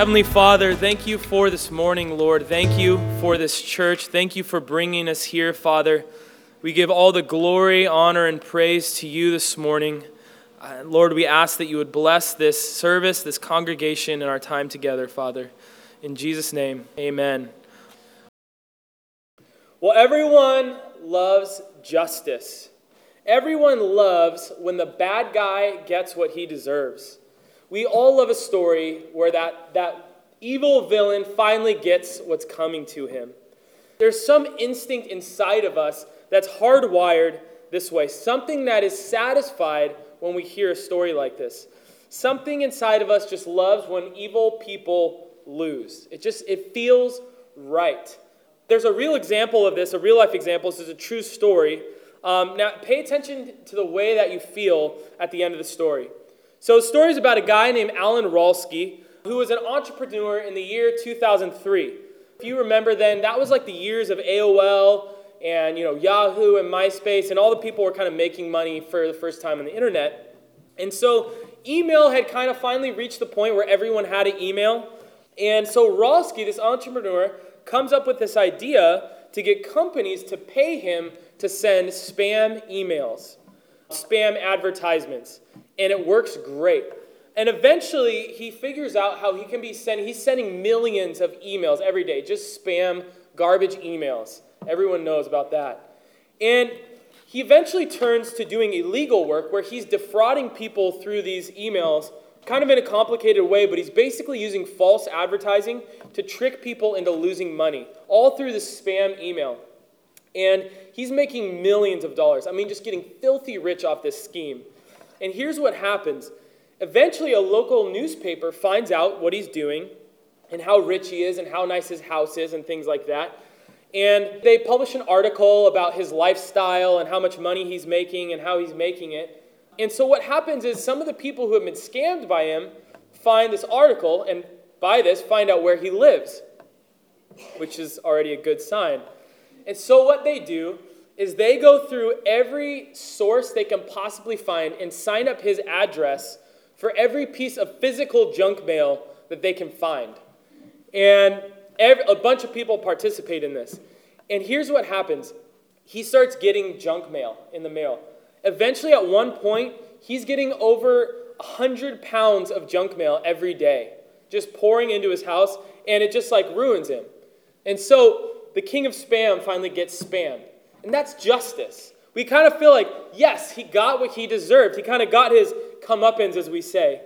Heavenly Father, thank you for this morning, Lord. Thank you for this church. Thank you for bringing us here, Father. We give all the glory, honor, and praise to you this morning. Uh, Lord, we ask that you would bless this service, this congregation, and our time together, Father. In Jesus' name, amen. Well, everyone loves justice. Everyone loves when the bad guy gets what he deserves. We all love a story where that, that evil villain finally gets what's coming to him. There's some instinct inside of us that's hardwired this way, something that is satisfied when we hear a story like this. Something inside of us just loves when evil people lose. It just it feels right. There's a real example of this, a real life example. This is a true story. Um, now, pay attention to the way that you feel at the end of the story. So, the story is about a guy named Alan Ralsky who was an entrepreneur in the year 2003. If you remember then, that was like the years of AOL and you know Yahoo and MySpace, and all the people were kind of making money for the first time on the internet. And so, email had kind of finally reached the point where everyone had an email. And so, Ralsky, this entrepreneur, comes up with this idea to get companies to pay him to send spam emails, spam advertisements and it works great. And eventually, he figures out how he can be sending, he's sending millions of emails every day, just spam, garbage emails. Everyone knows about that. And he eventually turns to doing illegal work where he's defrauding people through these emails, kind of in a complicated way, but he's basically using false advertising to trick people into losing money, all through this spam email. And he's making millions of dollars. I mean, just getting filthy rich off this scheme. And here's what happens eventually, a local newspaper finds out what he's doing and how rich he is and how nice his house is and things like that. And they publish an article about his lifestyle and how much money he's making and how he's making it. And so, what happens is some of the people who have been scammed by him find this article and by this find out where he lives, which is already a good sign. And so, what they do is they go through every source they can possibly find and sign up his address for every piece of physical junk mail that they can find. And every, a bunch of people participate in this. And here's what happens he starts getting junk mail in the mail. Eventually, at one point, he's getting over 100 pounds of junk mail every day, just pouring into his house, and it just like ruins him. And so the king of spam finally gets spammed. And that's justice. We kind of feel like, yes, he got what he deserved. He kind of got his comeuppance, as we say.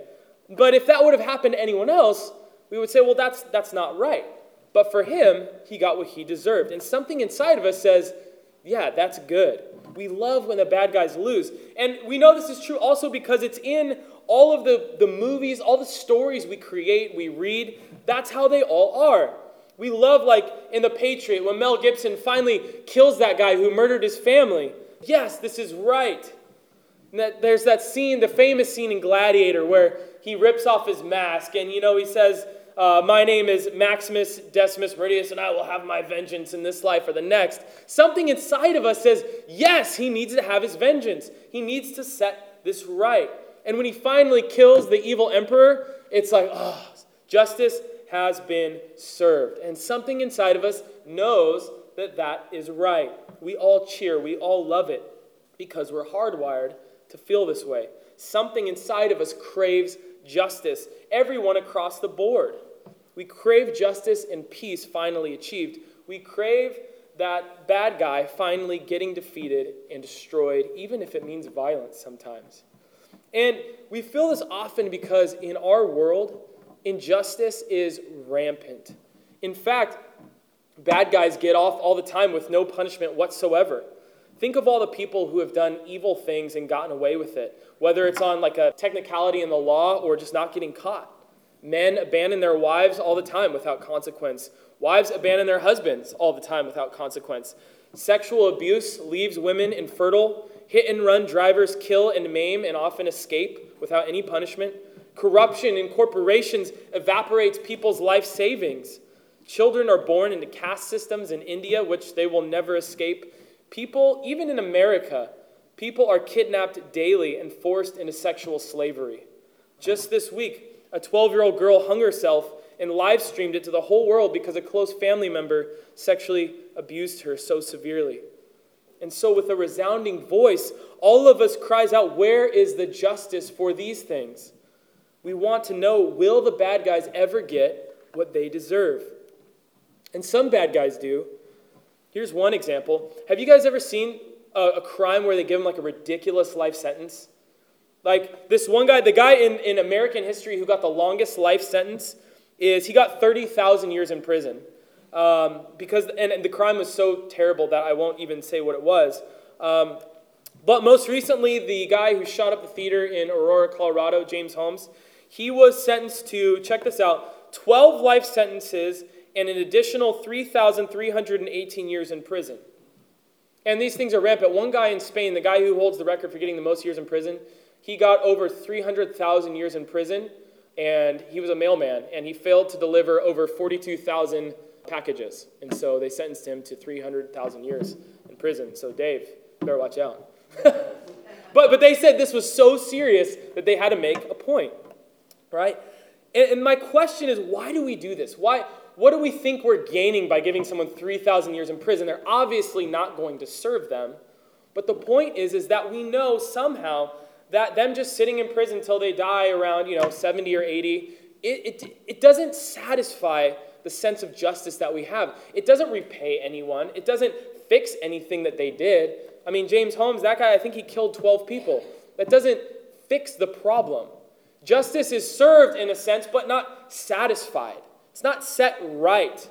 But if that would have happened to anyone else, we would say, well, that's, that's not right. But for him, he got what he deserved. And something inside of us says, yeah, that's good. We love when the bad guys lose. And we know this is true also because it's in all of the, the movies, all the stories we create, we read. That's how they all are. We love, like in The Patriot, when Mel Gibson finally kills that guy who murdered his family. Yes, this is right. That, there's that scene, the famous scene in Gladiator, where he rips off his mask and, you know, he says, uh, My name is Maximus Decimus Meridius, and I will have my vengeance in this life or the next. Something inside of us says, Yes, he needs to have his vengeance. He needs to set this right. And when he finally kills the evil emperor, it's like, oh, justice has been served. And something inside of us knows that that is right. We all cheer, we all love it because we're hardwired to feel this way. Something inside of us craves justice, everyone across the board. We crave justice and peace finally achieved. We crave that bad guy finally getting defeated and destroyed, even if it means violence sometimes. And we feel this often because in our world, injustice is rampant. In fact, bad guys get off all the time with no punishment whatsoever. Think of all the people who have done evil things and gotten away with it, whether it's on like a technicality in the law or just not getting caught. Men abandon their wives all the time without consequence. Wives abandon their husbands all the time without consequence. Sexual abuse leaves women infertile. Hit and run drivers kill and maim and often escape without any punishment. Corruption in corporations evaporates people's life savings. Children are born into caste systems in India, which they will never escape. People, even in America, people are kidnapped daily and forced into sexual slavery. Just this week, a 12 year old girl hung herself and live streamed it to the whole world because a close family member sexually abused her so severely. And so, with a resounding voice, all of us cries out, Where is the justice for these things? We want to know will the bad guys ever get what they deserve? And some bad guys do. Here's one example. Have you guys ever seen a, a crime where they give them like a ridiculous life sentence? Like this one guy, the guy in, in American history who got the longest life sentence is he got 30,000 years in prison. Um, because, and, and, the crime was so terrible that I won't even say what it was. Um, but most recently, the guy who shot up the theater in Aurora, Colorado, James Holmes, he was sentenced to, check this out, 12 life sentences and an additional 3,318 years in prison. And these things are rampant. One guy in Spain, the guy who holds the record for getting the most years in prison, he got over 300,000 years in prison, and he was a mailman, and he failed to deliver over 42,000 packages. And so they sentenced him to 300,000 years in prison. So, Dave, better watch out. but, but they said this was so serious that they had to make a point, right? And, and my question is why do we do this? Why, what do we think we're gaining by giving someone 3,000 years in prison? They're obviously not going to serve them. But the point is, is that we know somehow that them just sitting in prison until they die around, you know, 70 or 80, it, it, it doesn't satisfy the sense of justice that we have. It doesn't repay anyone. It doesn't fix anything that they did. I mean, James Holmes, that guy, I think he killed 12 people. That doesn't fix the problem. Justice is served in a sense, but not satisfied. It's not set right.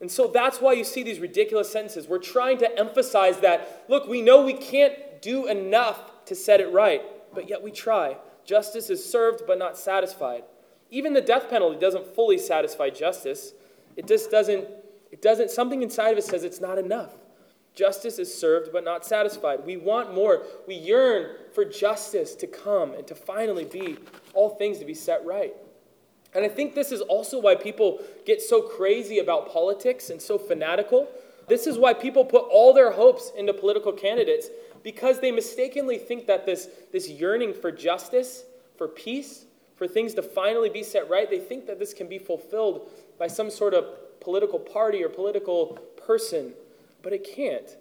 And so that's why you see these ridiculous sentences. We're trying to emphasize that, look, we know we can't do enough to set it right, but yet we try. Justice is served but not satisfied. Even the death penalty doesn't fully satisfy justice. It just doesn't, it doesn't, something inside of us says it's not enough. Justice is served but not satisfied. We want more. We yearn for justice to come and to finally be all things to be set right. And I think this is also why people get so crazy about politics and so fanatical. This is why people put all their hopes into political candidates because they mistakenly think that this, this yearning for justice, for peace, for things to finally be set right, they think that this can be fulfilled by some sort of political party or political person, but it can't.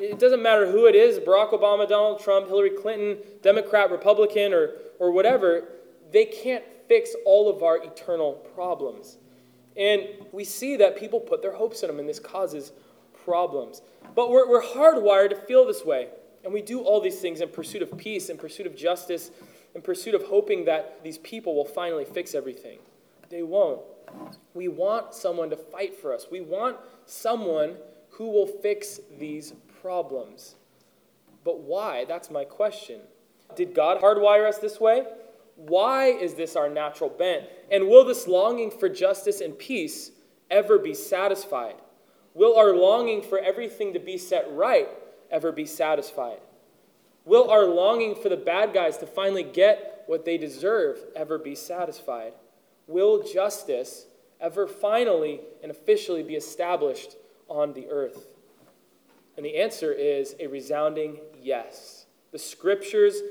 It doesn't matter who it is Barack Obama, Donald Trump, Hillary Clinton, Democrat, Republican, or, or whatever they can't fix all of our eternal problems. And we see that people put their hopes in them, and this causes problems. But we're, we're hardwired to feel this way. And we do all these things in pursuit of peace, in pursuit of justice, in pursuit of hoping that these people will finally fix everything. They won't. We want someone to fight for us. We want someone who will fix these problems. But why? That's my question. Did God hardwire us this way? Why is this our natural bent? And will this longing for justice and peace ever be satisfied? Will our longing for everything to be set right ever be satisfied? Will our longing for the bad guys to finally get what they deserve ever be satisfied? Will justice ever finally and officially be established on the earth? And the answer is a resounding yes. The scriptures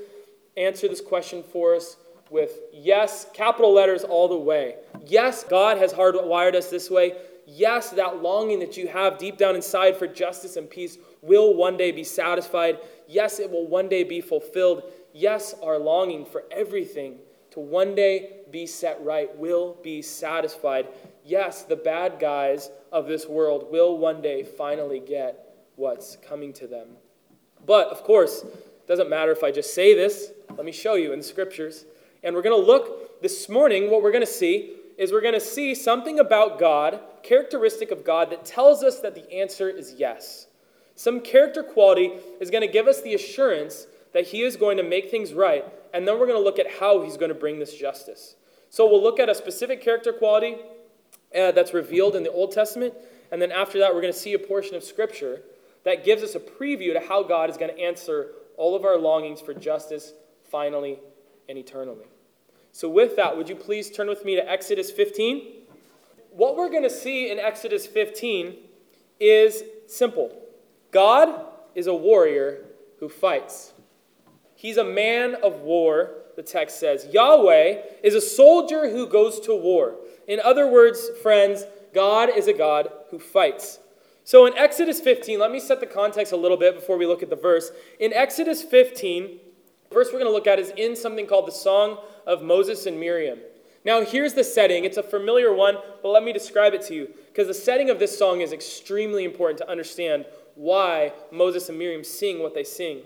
answer this question for us with yes, capital letters all the way. Yes, God has hardwired us this way. Yes, that longing that you have deep down inside for justice and peace will one day be satisfied. Yes, it will one day be fulfilled. Yes, our longing for everything to one day be set right will be satisfied. Yes, the bad guys of this world will one day finally get what's coming to them. But, of course, it doesn't matter if I just say this. Let me show you in the scriptures. And we're going to look this morning, what we're going to see is we're going to see something about God, characteristic of God, that tells us that the answer is yes. Some character quality is going to give us the assurance that He is going to make things right. And then we're going to look at how He's going to bring this justice. So we'll look at a specific character quality uh, that's revealed in the Old Testament, and then after that, we're going to see a portion of Scripture that gives us a preview to how God is going to answer all of our longings for justice finally and eternally. So, with that, would you please turn with me to Exodus 15? What we're going to see in Exodus 15 is simple God is a warrior who fights. He's a man of war, the text says. Yahweh is a soldier who goes to war. In other words, friends, God is a God who fights. So in Exodus 15, let me set the context a little bit before we look at the verse. In Exodus 15, the verse we're going to look at is in something called the Song of Moses and Miriam. Now, here's the setting. It's a familiar one, but let me describe it to you because the setting of this song is extremely important to understand why Moses and Miriam sing what they sing.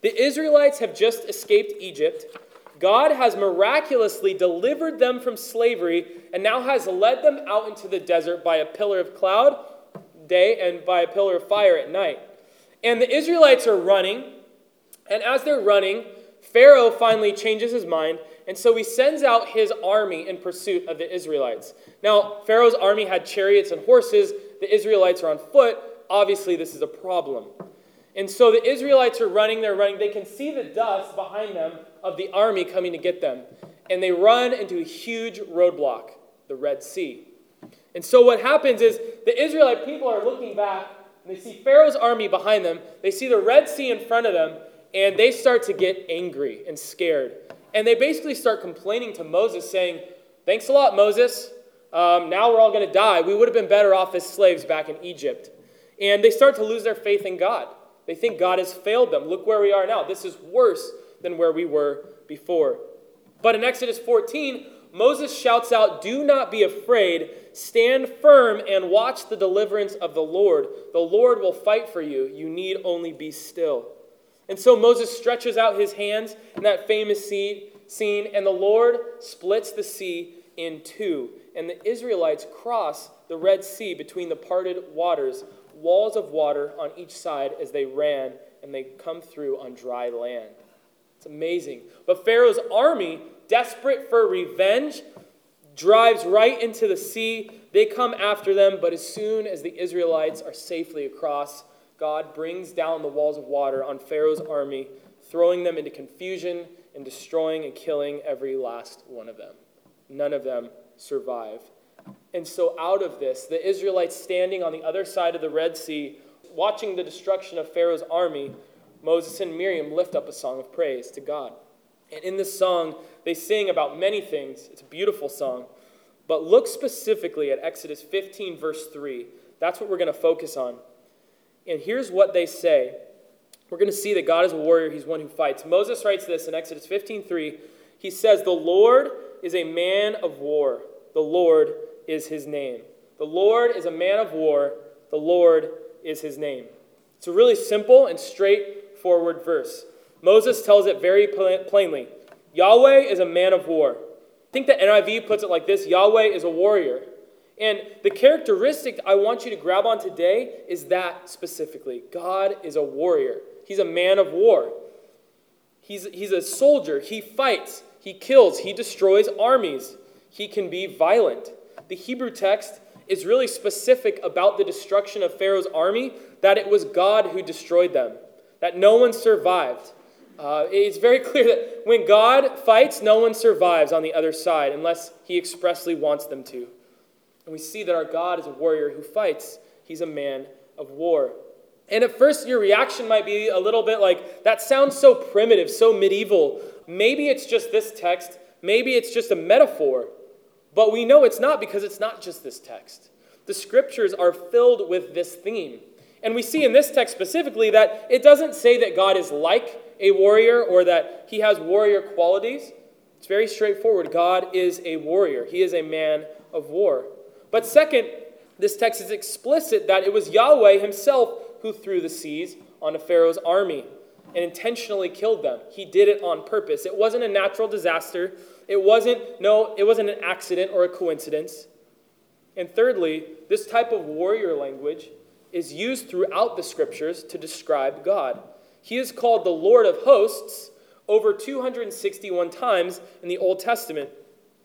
The Israelites have just escaped Egypt. God has miraculously delivered them from slavery and now has led them out into the desert by a pillar of cloud day and by a pillar of fire at night. And the Israelites are running, and as they're running, Pharaoh finally changes his mind, and so he sends out his army in pursuit of the Israelites. Now, Pharaoh's army had chariots and horses, the Israelites are on foot. Obviously, this is a problem. And so the Israelites are running, they're running. They can see the dust behind them of the army coming to get them. And they run into a huge roadblock, the Red Sea. And so what happens is the Israelite people are looking back and they see Pharaoh's army behind them. They see the Red Sea in front of them and they start to get angry and scared. And they basically start complaining to Moses, saying, Thanks a lot, Moses. Um, now we're all going to die. We would have been better off as slaves back in Egypt. And they start to lose their faith in God. They think God has failed them. Look where we are now. This is worse than where we were before. But in Exodus 14, Moses shouts out, Do not be afraid. Stand firm and watch the deliverance of the Lord. The Lord will fight for you. You need only be still. And so Moses stretches out his hands in that famous scene, and the Lord splits the sea in two. And the Israelites cross the Red Sea between the parted waters, walls of water on each side as they ran, and they come through on dry land. It's amazing. But Pharaoh's army, desperate for revenge, drives right into the sea. They come after them, but as soon as the Israelites are safely across, God brings down the walls of water on Pharaoh's army, throwing them into confusion and destroying and killing every last one of them. None of them survive. And so, out of this, the Israelites standing on the other side of the Red Sea, watching the destruction of Pharaoh's army, Moses and Miriam lift up a song of praise to God. And in this song, they sing about many things. It's a beautiful song. But look specifically at Exodus 15, verse 3. That's what we're going to focus on. And here's what they say. We're going to see that God is a warrior, he's one who fights. Moses writes this in Exodus 15, 3. He says, The Lord is a man of war. The Lord is his name. The Lord is a man of war. The Lord is his name. It's a really simple and straightforward verse. Moses tells it very plainly Yahweh is a man of war. I think the NIV puts it like this Yahweh is a warrior. And the characteristic I want you to grab on today is that specifically God is a warrior, He's a man of war. He's, he's a soldier. He fights, he kills, he destroys armies. He can be violent. The Hebrew text is really specific about the destruction of Pharaoh's army, that it was God who destroyed them, that no one survived. Uh, it's very clear that when God fights, no one survives on the other side unless he expressly wants them to. And we see that our God is a warrior who fights, he's a man of war. And at first, your reaction might be a little bit like, that sounds so primitive, so medieval. Maybe it's just this text, maybe it's just a metaphor. But we know it's not because it's not just this text. The scriptures are filled with this theme. And we see in this text specifically that it doesn't say that God is like a warrior or that he has warrior qualities. It's very straightforward. God is a warrior, he is a man of war. But second, this text is explicit that it was Yahweh himself who threw the seas onto Pharaoh's army and intentionally killed them. He did it on purpose. It wasn't a natural disaster. It wasn't no, it wasn't an accident or a coincidence. And thirdly, this type of warrior language is used throughout the scriptures to describe God. He is called the Lord of hosts over 261 times in the Old Testament.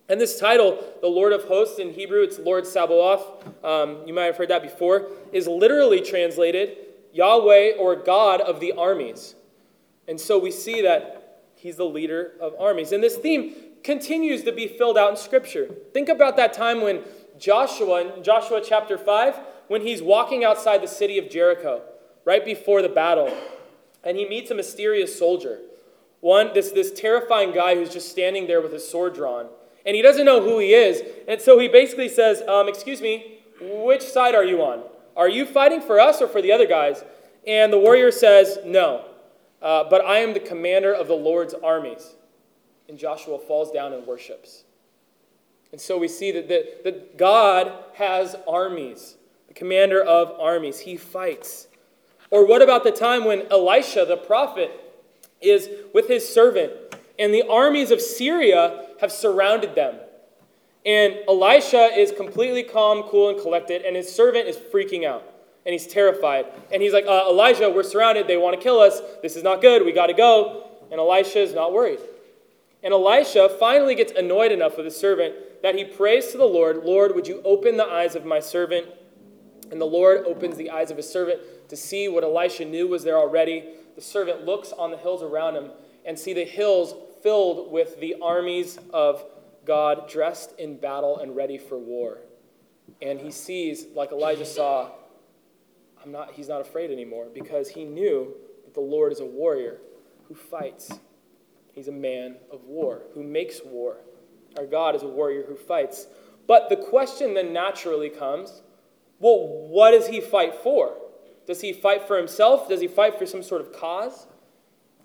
And this title, the Lord of Hosts, in Hebrew, it's Lord Sabaoth, um, you might have heard that before, is literally translated Yahweh or God of the armies. And so we see that he's the leader of armies. And this theme continues to be filled out in Scripture. Think about that time when Joshua, in Joshua chapter 5, when he's walking outside the city of Jericho, right before the battle, and he meets a mysterious soldier. One, this, this terrifying guy who's just standing there with his sword drawn. And he doesn't know who he is. And so he basically says, um, Excuse me, which side are you on? Are you fighting for us or for the other guys? And the warrior says, No, uh, but I am the commander of the Lord's armies. And Joshua falls down and worships. And so we see that, that, that God has armies, the commander of armies. He fights. Or what about the time when Elisha, the prophet, is with his servant, and the armies of Syria have surrounded them? And Elisha is completely calm, cool, and collected, and his servant is freaking out. And he's terrified. And he's like, uh, Elijah, we're surrounded. They want to kill us. This is not good. We got to go. And Elisha is not worried. And Elisha finally gets annoyed enough with his servant that he prays to the Lord, Lord, would you open the eyes of my servant? And the Lord opens the eyes of his servant to see what Elisha knew was there already. The servant looks on the hills around him and see the hills filled with the armies of God dressed in battle and ready for war. And he sees, like Elijah saw, I'm not, he's not afraid anymore because he knew that the Lord is a warrior who fights. He's a man of war who makes war. Our God is a warrior who fights. But the question then naturally comes well, what does he fight for? Does he fight for himself? Does he fight for some sort of cause?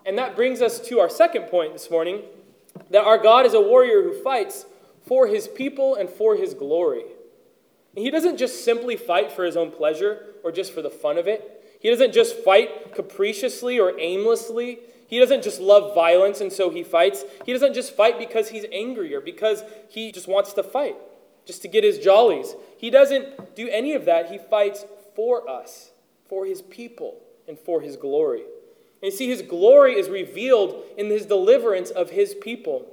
And that brings us to our second point this morning that our God is a warrior who fights for his people and for his glory. And he doesn't just simply fight for his own pleasure or just for the fun of it. He doesn't just fight capriciously or aimlessly. He doesn't just love violence and so he fights. He doesn't just fight because he's angry or because he just wants to fight, just to get his jollies. He doesn't do any of that. He fights for us, for his people, and for his glory. And you see, his glory is revealed in his deliverance of his people.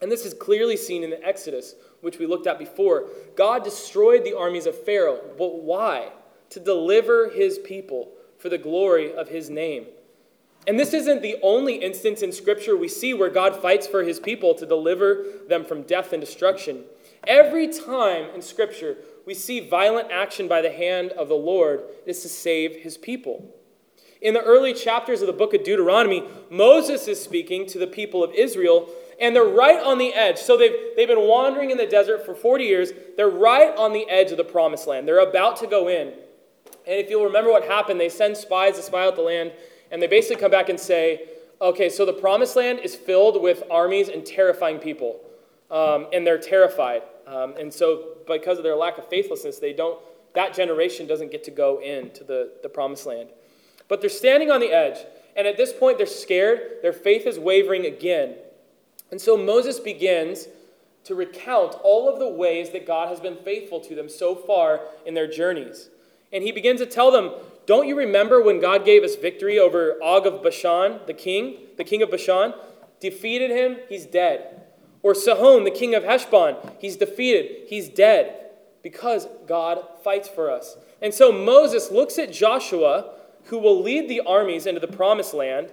And this is clearly seen in the Exodus, which we looked at before. God destroyed the armies of Pharaoh. But why? To deliver his people for the glory of his name. And this isn't the only instance in Scripture we see where God fights for his people to deliver them from death and destruction. Every time in Scripture we see violent action by the hand of the Lord, it is to save his people. In the early chapters of the book of Deuteronomy, Moses is speaking to the people of Israel, and they're right on the edge. So they've, they've been wandering in the desert for 40 years. They're right on the edge of the promised land. They're about to go in. And if you'll remember what happened, they send spies to spy out the land. And they basically come back and say, okay, so the promised land is filled with armies and terrifying people. Um, and they're terrified. Um, and so, because of their lack of faithlessness, they don't, that generation doesn't get to go into the, the promised land. But they're standing on the edge. And at this point, they're scared. Their faith is wavering again. And so Moses begins to recount all of the ways that God has been faithful to them so far in their journeys. And he begins to tell them don't you remember when God gave us victory over Og of Bashan, the king, the king of Bashan? Defeated him, he's dead. Or Sihon, the king of Heshbon, he's defeated, he's dead because God fights for us. And so Moses looks at Joshua, who will lead the armies into the promised land,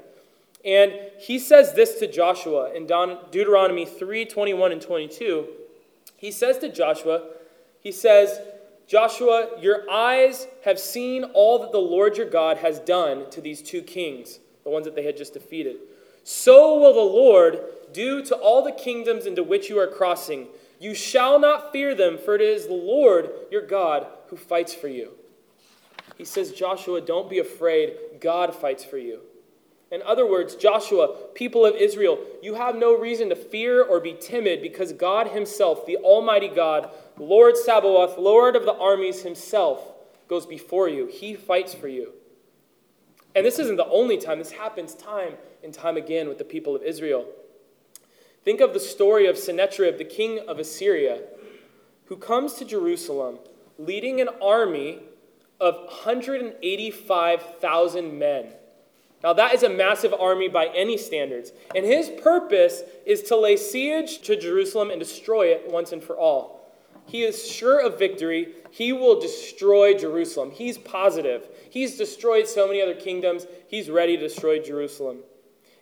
and he says this to Joshua in Deuteronomy 3 21 and 22. He says to Joshua, he says, Joshua, your eyes have seen all that the Lord your God has done to these two kings, the ones that they had just defeated. So will the Lord do to all the kingdoms into which you are crossing. You shall not fear them, for it is the Lord your God who fights for you. He says, Joshua, don't be afraid. God fights for you. In other words, Joshua, people of Israel, you have no reason to fear or be timid because God Himself, the Almighty God, Lord Sabaoth, Lord of the armies Himself, goes before you. He fights for you. And this isn't the only time, this happens time and time again with the people of Israel. Think of the story of Sennacherib, the king of Assyria, who comes to Jerusalem leading an army of 185,000 men. Now, that is a massive army by any standards. And his purpose is to lay siege to Jerusalem and destroy it once and for all. He is sure of victory. He will destroy Jerusalem. He's positive. He's destroyed so many other kingdoms. He's ready to destroy Jerusalem.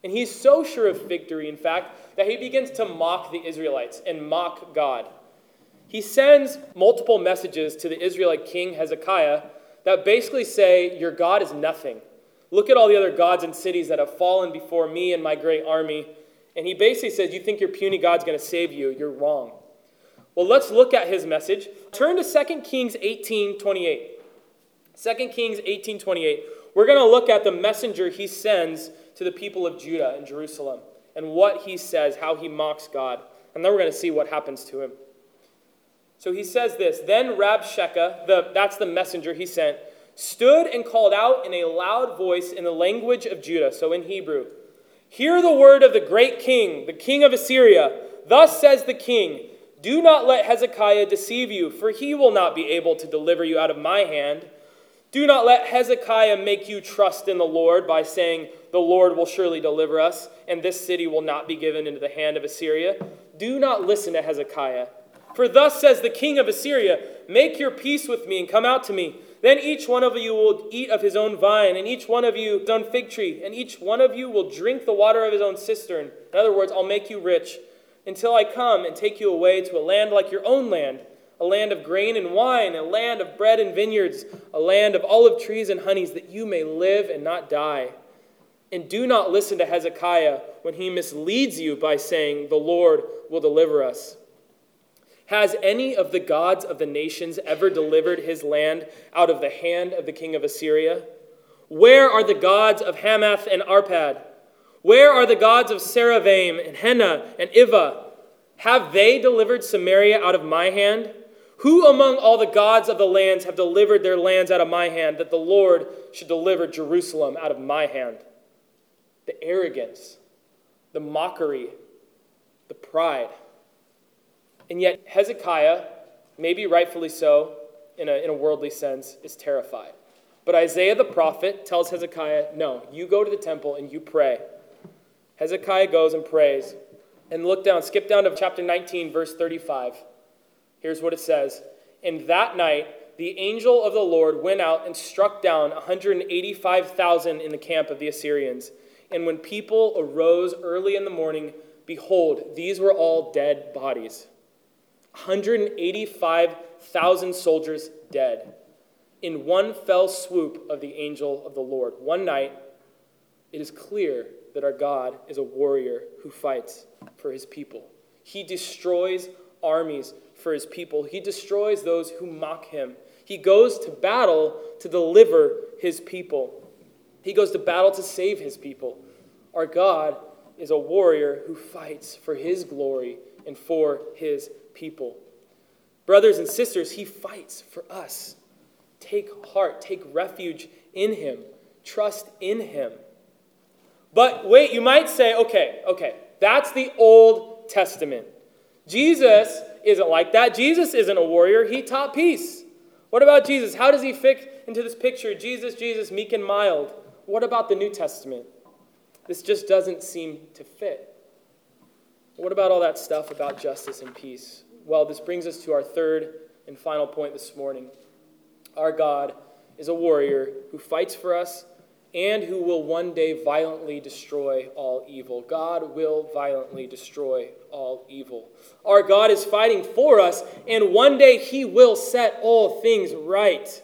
And he's so sure of victory, in fact, that he begins to mock the Israelites and mock God. He sends multiple messages to the Israelite king Hezekiah that basically say, Your God is nothing. Look at all the other gods and cities that have fallen before me and my great army. And he basically says, You think your puny God's going to save you? You're wrong. Well, let's look at his message. Turn to 2 Kings 18 28. 2 Kings 18 28. We're going to look at the messenger he sends to the people of Judah and Jerusalem and what he says, how he mocks God. And then we're going to see what happens to him. So he says this Then Rabshakeh, the, that's the messenger he sent, stood and called out in a loud voice in the language of Judah, so in Hebrew Hear the word of the great king, the king of Assyria. Thus says the king Do not let Hezekiah deceive you, for he will not be able to deliver you out of my hand. Do not let Hezekiah make you trust in the Lord by saying, The Lord will surely deliver us, and this city will not be given into the hand of Assyria. Do not listen to Hezekiah. For thus says the king of Assyria Make your peace with me and come out to me. Then each one of you will eat of his own vine, and each one of you his own fig tree, and each one of you will drink the water of his own cistern. In other words, I'll make you rich until I come and take you away to a land like your own land a land of grain and wine, a land of bread and vineyards, a land of olive trees and honeys, that you may live and not die. And do not listen to Hezekiah when he misleads you by saying, The Lord will deliver us. Has any of the gods of the nations ever delivered his land out of the hand of the king of Assyria? Where are the gods of Hamath and Arpad? Where are the gods of Sepharvaim and Hena and Iva? Have they delivered Samaria out of my hand? Who among all the gods of the lands have delivered their lands out of my hand, that the Lord should deliver Jerusalem out of my hand? The arrogance, the mockery, the pride. And yet, Hezekiah, maybe rightfully so, in a, in a worldly sense, is terrified. But Isaiah the prophet tells Hezekiah, No, you go to the temple and you pray. Hezekiah goes and prays. And look down, skip down to chapter 19, verse 35. Here's what it says In that night, the angel of the Lord went out and struck down 185,000 in the camp of the Assyrians. And when people arose early in the morning, behold, these were all dead bodies. 185,000 soldiers dead in one fell swoop of the angel of the Lord. One night, it is clear that our God is a warrior who fights for his people. He destroys armies for his people. He destroys those who mock him. He goes to battle to deliver his people. He goes to battle to save his people. Our God is a warrior who fights for his glory and for his people. Brothers and sisters, he fights for us. Take heart, take refuge in him, trust in him. But wait, you might say, okay, okay, that's the Old Testament. Jesus isn't like that. Jesus isn't a warrior, he taught peace. What about Jesus? How does he fit into this picture? Jesus, Jesus, meek and mild. What about the New Testament? This just doesn't seem to fit. What about all that stuff about justice and peace? Well, this brings us to our third and final point this morning. Our God is a warrior who fights for us and who will one day violently destroy all evil. God will violently destroy all evil. Our God is fighting for us, and one day He will set all things right.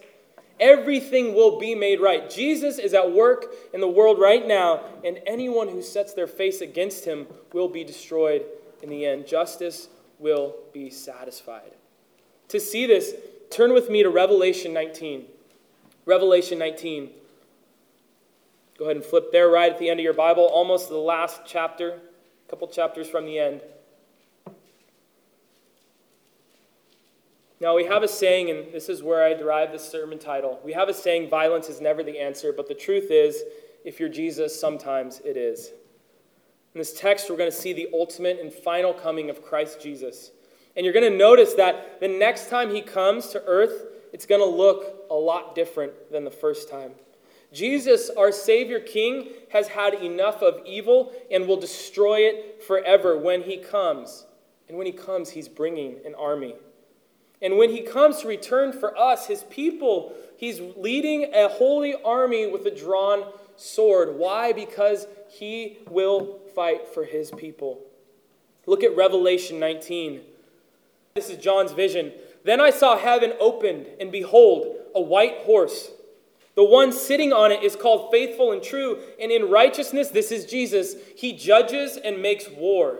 Everything will be made right. Jesus is at work in the world right now, and anyone who sets their face against Him will be destroyed in the end. Justice will be satisfied. To see this, turn with me to Revelation 19. Revelation 19. Go ahead and flip there right at the end of your Bible, almost the last chapter, a couple chapters from the end. Now, we have a saying, and this is where I derive this sermon title. We have a saying, violence is never the answer, but the truth is, if you're Jesus, sometimes it is. In this text, we're going to see the ultimate and final coming of Christ Jesus. And you're going to notice that the next time he comes to earth, it's going to look a lot different than the first time. Jesus, our Savior King, has had enough of evil and will destroy it forever when he comes. And when he comes, he's bringing an army. And when he comes to return for us, his people, he's leading a holy army with a drawn sword. Why? Because he will fight for his people. Look at Revelation 19. This is John's vision. Then I saw heaven opened, and behold, a white horse. The one sitting on it is called faithful and true, and in righteousness, this is Jesus. He judges and makes war.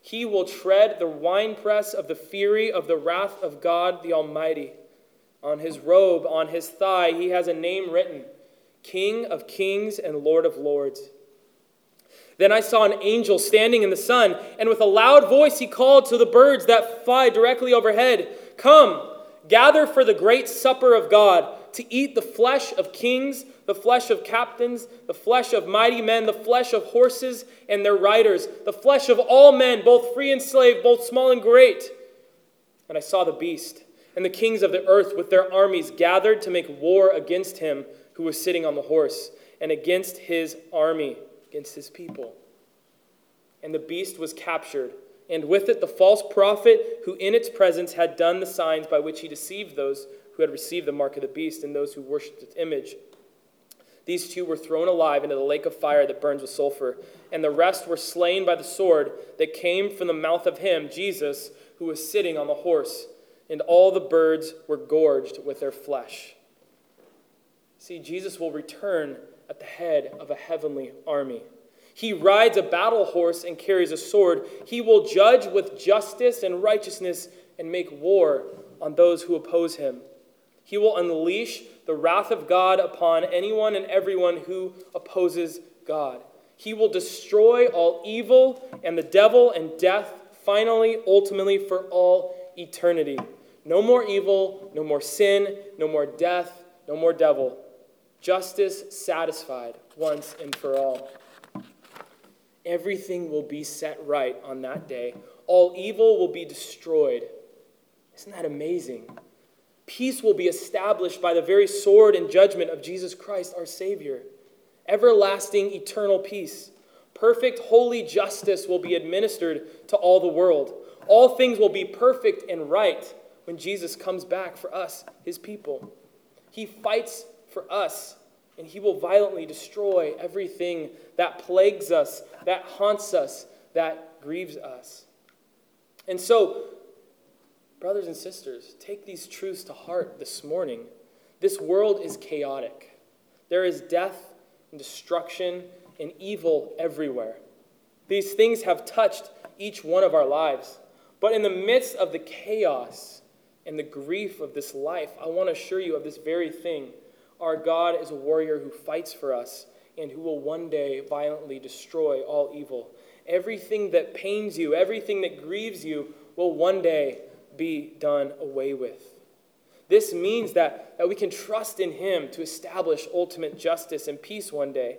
He will tread the winepress of the fury of the wrath of God the Almighty. On his robe, on his thigh, he has a name written King of Kings and Lord of Lords. Then I saw an angel standing in the sun, and with a loud voice he called to the birds that fly directly overhead Come, gather for the great supper of God to eat the flesh of kings, the flesh of captains, the flesh of mighty men, the flesh of horses and their riders, the flesh of all men, both free and slave, both small and great. And I saw the beast and the kings of the earth with their armies gathered to make war against him who was sitting on the horse and against his army, against his people. And the beast was captured, and with it the false prophet who in its presence had done the signs by which he deceived those who had received the mark of the beast and those who worshipped its image. These two were thrown alive into the lake of fire that burns with sulfur, and the rest were slain by the sword that came from the mouth of him, Jesus, who was sitting on the horse, and all the birds were gorged with their flesh. See, Jesus will return at the head of a heavenly army. He rides a battle horse and carries a sword. He will judge with justice and righteousness and make war on those who oppose him. He will unleash the wrath of God upon anyone and everyone who opposes God. He will destroy all evil and the devil and death, finally, ultimately, for all eternity. No more evil, no more sin, no more death, no more devil. Justice satisfied once and for all. Everything will be set right on that day. All evil will be destroyed. Isn't that amazing? Peace will be established by the very sword and judgment of Jesus Christ, our Savior. Everlasting, eternal peace. Perfect, holy justice will be administered to all the world. All things will be perfect and right when Jesus comes back for us, his people. He fights for us, and he will violently destroy everything that plagues us, that haunts us, that grieves us. And so, Brothers and sisters, take these truths to heart this morning. This world is chaotic. There is death and destruction and evil everywhere. These things have touched each one of our lives. But in the midst of the chaos and the grief of this life, I want to assure you of this very thing. Our God is a warrior who fights for us and who will one day violently destroy all evil. Everything that pains you, everything that grieves you, will one day be done away with. This means that, that we can trust in Him to establish ultimate justice and peace one day.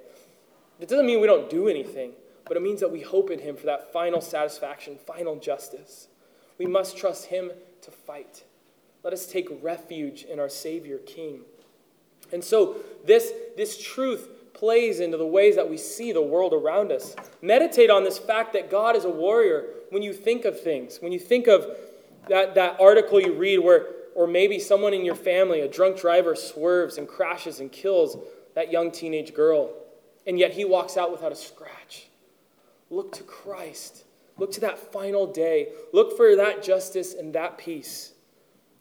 It doesn't mean we don't do anything, but it means that we hope in Him for that final satisfaction, final justice. We must trust Him to fight. Let us take refuge in our Savior King. And so, this, this truth plays into the ways that we see the world around us. Meditate on this fact that God is a warrior when you think of things, when you think of that, that article you read where, or maybe someone in your family, a drunk driver, swerves and crashes and kills that young teenage girl, and yet he walks out without a scratch. Look to Christ. Look to that final day. Look for that justice and that peace.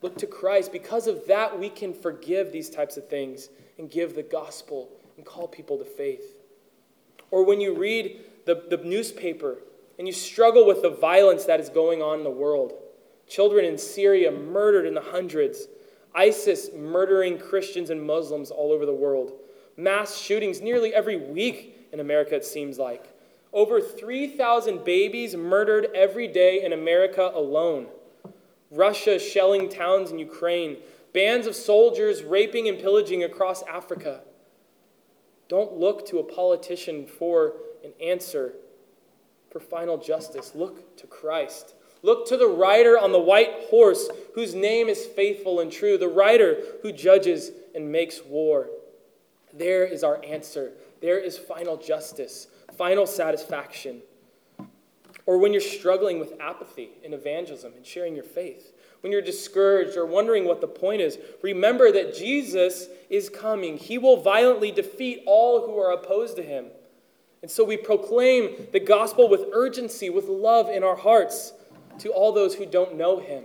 Look to Christ. Because of that, we can forgive these types of things and give the gospel and call people to faith. Or when you read the, the newspaper and you struggle with the violence that is going on in the world, Children in Syria murdered in the hundreds. ISIS murdering Christians and Muslims all over the world. Mass shootings nearly every week in America, it seems like. Over 3,000 babies murdered every day in America alone. Russia shelling towns in Ukraine. Bands of soldiers raping and pillaging across Africa. Don't look to a politician for an answer for final justice. Look to Christ. Look to the rider on the white horse whose name is faithful and true, the rider who judges and makes war. There is our answer. There is final justice, final satisfaction. Or when you're struggling with apathy in evangelism and sharing your faith, when you're discouraged or wondering what the point is, remember that Jesus is coming. He will violently defeat all who are opposed to him. And so we proclaim the gospel with urgency, with love in our hearts to all those who don't know him.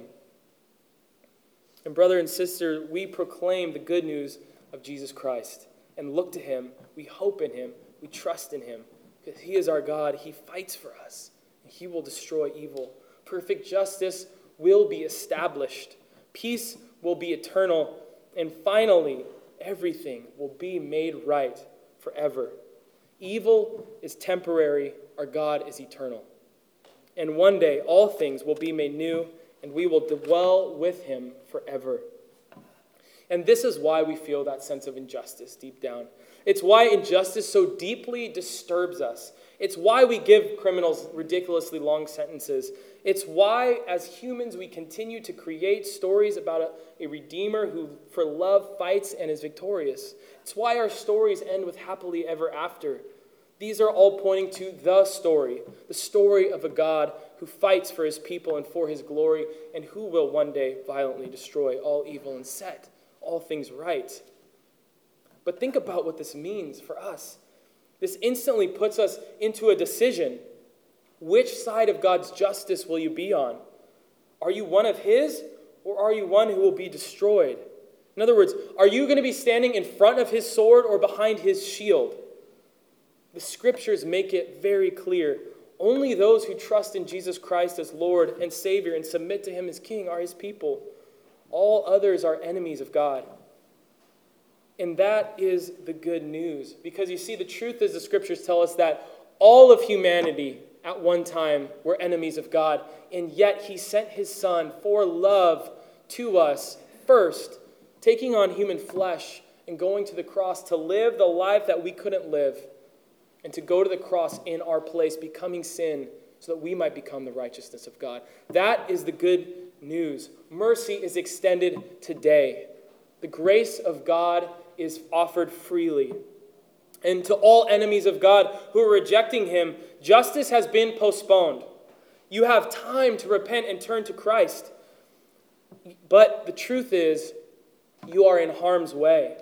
And, brother and sister, we proclaim the good news of Jesus Christ and look to him. We hope in him. We trust in him because he is our God. He fights for us, and he will destroy evil. Perfect justice will be established, peace will be eternal, and finally, everything will be made right forever. Evil is temporary, our God is eternal. And one day, all things will be made new, and we will dwell with him forever. And this is why we feel that sense of injustice deep down. It's why injustice so deeply disturbs us. It's why we give criminals ridiculously long sentences. It's why, as humans, we continue to create stories about a, a, Redeemer who, for love, fights and is victorious. It's why our stories end with happily ever after. These are all pointing to the story the story of a God who fights for his people and for his glory, and who will one day violently destroy all evil and set all things right. But think about what this means for us. This instantly puts us into a decision. Which side of God's justice will you be on? Are you one of His, or are you one who will be destroyed? In other words, are you going to be standing in front of His sword or behind His shield? The scriptures make it very clear. Only those who trust in Jesus Christ as Lord and Savior and submit to Him as King are His people. All others are enemies of God. And that is the good news. Because you see, the truth is the scriptures tell us that all of humanity at one time were enemies of God. And yet he sent his son for love to us first, taking on human flesh and going to the cross to live the life that we couldn't live, and to go to the cross in our place, becoming sin, so that we might become the righteousness of God. That is the good news. Mercy is extended today. The grace of God is offered freely. And to all enemies of God who are rejecting him, justice has been postponed. You have time to repent and turn to Christ. But the truth is, you are in harm's way.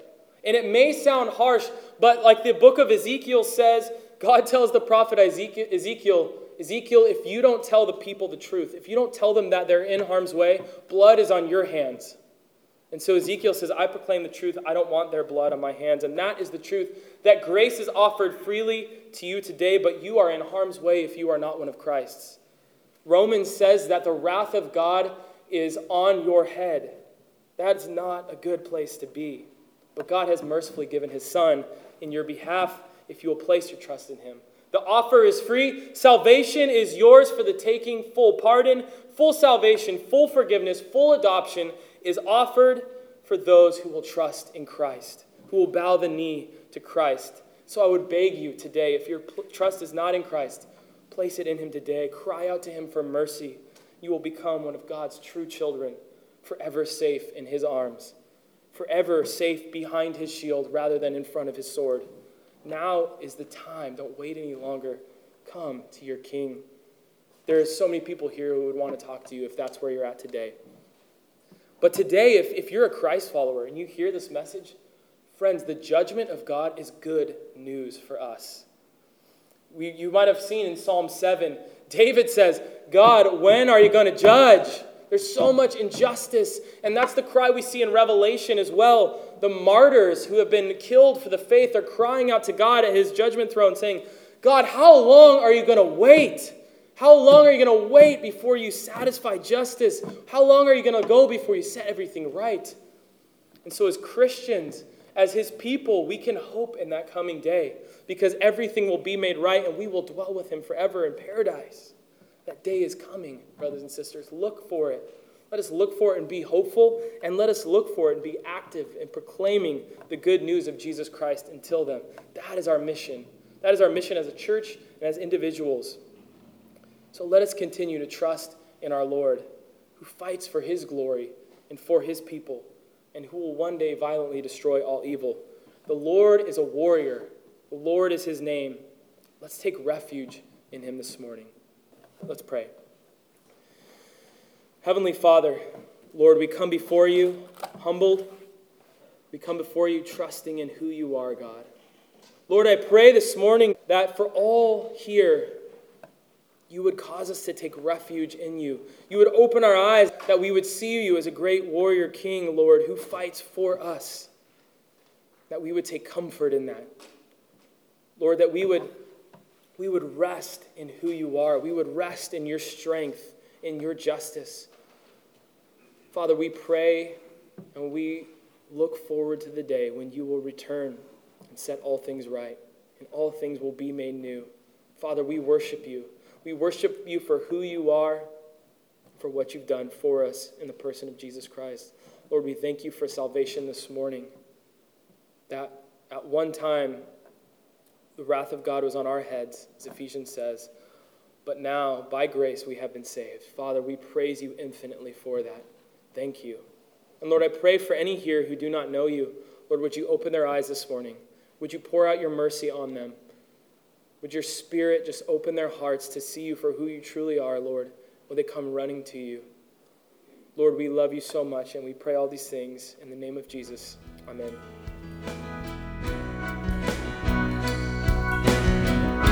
And it may sound harsh, but like the book of Ezekiel says, God tells the prophet Ezekiel, Ezekiel, Ezekiel, if you don't tell the people the truth, if you don't tell them that they're in harm's way, blood is on your hands. And so Ezekiel says, I proclaim the truth. I don't want their blood on my hands. And that is the truth that grace is offered freely to you today, but you are in harm's way if you are not one of Christ's. Romans says that the wrath of God is on your head. That's not a good place to be. But God has mercifully given his Son in your behalf if you will place your trust in him. The offer is free. Salvation is yours for the taking. Full pardon, full salvation, full forgiveness, full adoption is offered for those who will trust in Christ, who will bow the knee to Christ. So I would beg you today, if your trust is not in Christ, place it in Him today. Cry out to Him for mercy. You will become one of God's true children, forever safe in His arms, forever safe behind His shield rather than in front of His sword. Now is the time. Don't wait any longer. Come to your King. There are so many people here who would want to talk to you if that's where you're at today. But today, if, if you're a Christ follower and you hear this message, friends, the judgment of God is good news for us. We, you might have seen in Psalm 7, David says, God, when are you going to judge? There's so much injustice. And that's the cry we see in Revelation as well. The martyrs who have been killed for the faith are crying out to God at his judgment throne, saying, God, how long are you going to wait? How long are you going to wait before you satisfy justice? How long are you going to go before you set everything right? And so, as Christians, As his people, we can hope in that coming day because everything will be made right and we will dwell with him forever in paradise. That day is coming, brothers and sisters. Look for it. Let us look for it and be hopeful, and let us look for it and be active in proclaiming the good news of Jesus Christ until then. That is our mission. That is our mission as a church and as individuals. So let us continue to trust in our Lord, who fights for his glory and for his people, and who will one day violently destroy all evil. The Lord is a warrior, the Lord is his name. Let's take refuge in him this morning. Let's pray. Heavenly Father, Lord, we come before you humbled. We come before you trusting in who you are, God. Lord, I pray this morning that for all here, you would cause us to take refuge in you. You would open our eyes that we would see you as a great warrior king, Lord, who fights for us. That we would take comfort in that. Lord, that we would, we would rest in who you are. We would rest in your strength, in your justice. Father, we pray and we look forward to the day when you will return and set all things right, and all things will be made new. Father, we worship you. We worship you for who you are, for what you've done for us in the person of Jesus Christ. Lord, we thank you for salvation this morning. That at one time, the wrath of God was on our heads, as Ephesians says. But now, by grace, we have been saved. Father, we praise you infinitely for that. Thank you. And Lord, I pray for any here who do not know you. Lord, would you open their eyes this morning? Would you pour out your mercy on them? Would your spirit just open their hearts to see you for who you truly are, Lord? Would they come running to you? Lord, we love you so much, and we pray all these things in the name of Jesus. Amen.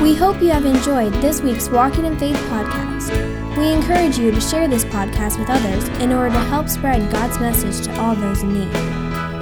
We hope you have enjoyed this week's Walking in Faith podcast. We encourage you to share this podcast with others in order to help spread God's message to all those in need.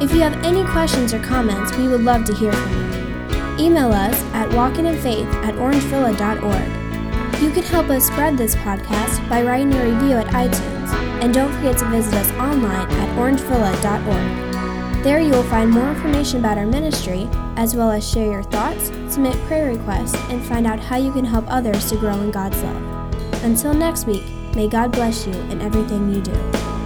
If you have any questions or comments, we would love to hear from you. Email us at walkinginfaith at orangevilla.org. You can help us spread this podcast by writing a review at iTunes, and don't forget to visit us online at orangevilla.org. There you will find more information about our ministry, as well as share your thoughts, submit prayer requests, and find out how you can help others to grow in God's love. Until next week, may God bless you in everything you do.